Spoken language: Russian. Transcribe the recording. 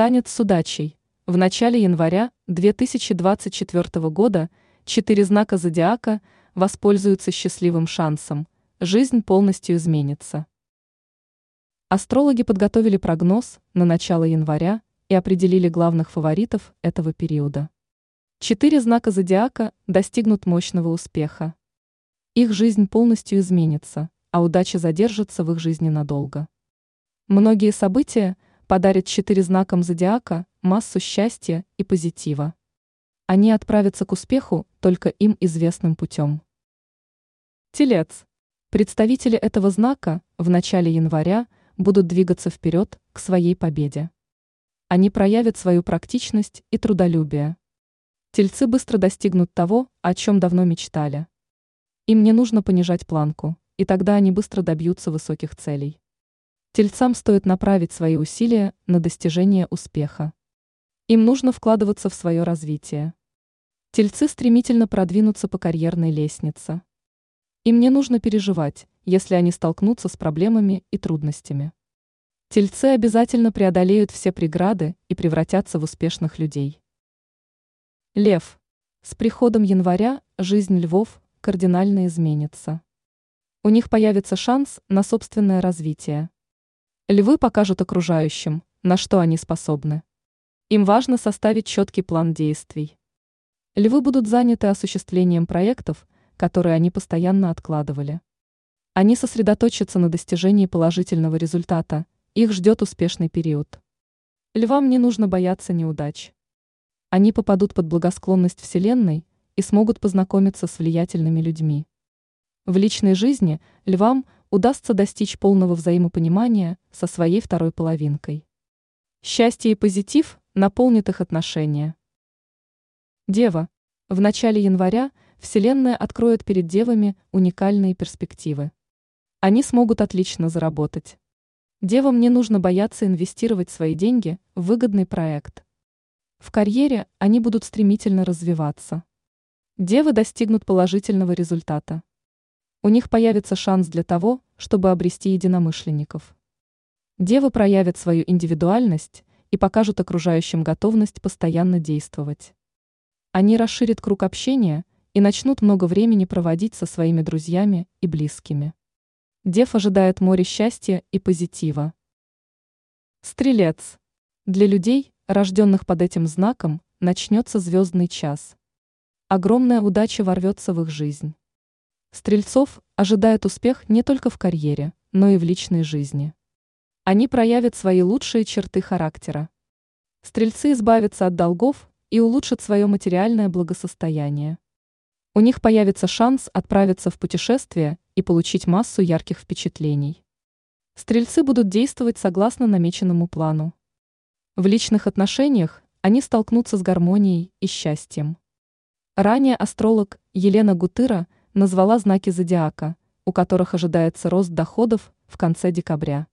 станет с удачей. В начале января 2024 года четыре знака зодиака воспользуются счастливым шансом. Жизнь полностью изменится. Астрологи подготовили прогноз на начало января и определили главных фаворитов этого периода. Четыре знака зодиака достигнут мощного успеха. Их жизнь полностью изменится, а удача задержится в их жизни надолго. Многие события подарят четыре знакам зодиака массу счастья и позитива. Они отправятся к успеху только им известным путем. Телец. Представители этого знака в начале января будут двигаться вперед к своей победе. Они проявят свою практичность и трудолюбие. Тельцы быстро достигнут того, о чем давно мечтали. Им не нужно понижать планку, и тогда они быстро добьются высоких целей. Тельцам стоит направить свои усилия на достижение успеха. Им нужно вкладываться в свое развитие. Тельцы стремительно продвинутся по карьерной лестнице. Им не нужно переживать, если они столкнутся с проблемами и трудностями. Тельцы обязательно преодолеют все преграды и превратятся в успешных людей. Лев. С приходом января жизнь львов кардинально изменится. У них появится шанс на собственное развитие. Львы покажут окружающим, на что они способны. Им важно составить четкий план действий. Львы будут заняты осуществлением проектов, которые они постоянно откладывали. Они сосредоточатся на достижении положительного результата, их ждет успешный период. Львам не нужно бояться неудач. Они попадут под благосклонность Вселенной и смогут познакомиться с влиятельными людьми. В личной жизни львам – удастся достичь полного взаимопонимания со своей второй половинкой. Счастье и позитив наполнят их отношения. Дева. В начале января Вселенная откроет перед девами уникальные перспективы. Они смогут отлично заработать. Девам не нужно бояться инвестировать свои деньги в выгодный проект. В карьере они будут стремительно развиваться. Девы достигнут положительного результата у них появится шанс для того, чтобы обрести единомышленников. Девы проявят свою индивидуальность и покажут окружающим готовность постоянно действовать. Они расширят круг общения и начнут много времени проводить со своими друзьями и близкими. Дев ожидает море счастья и позитива. Стрелец. Для людей, рожденных под этим знаком, начнется звездный час. Огромная удача ворвется в их жизнь. Стрельцов ожидает успех не только в карьере, но и в личной жизни. Они проявят свои лучшие черты характера. Стрельцы избавятся от долгов и улучшат свое материальное благосостояние. У них появится шанс отправиться в путешествие и получить массу ярких впечатлений. Стрельцы будут действовать согласно намеченному плану. В личных отношениях они столкнутся с гармонией и счастьем. Ранее астролог Елена Гутыра – назвала знаки зодиака, у которых ожидается рост доходов в конце декабря.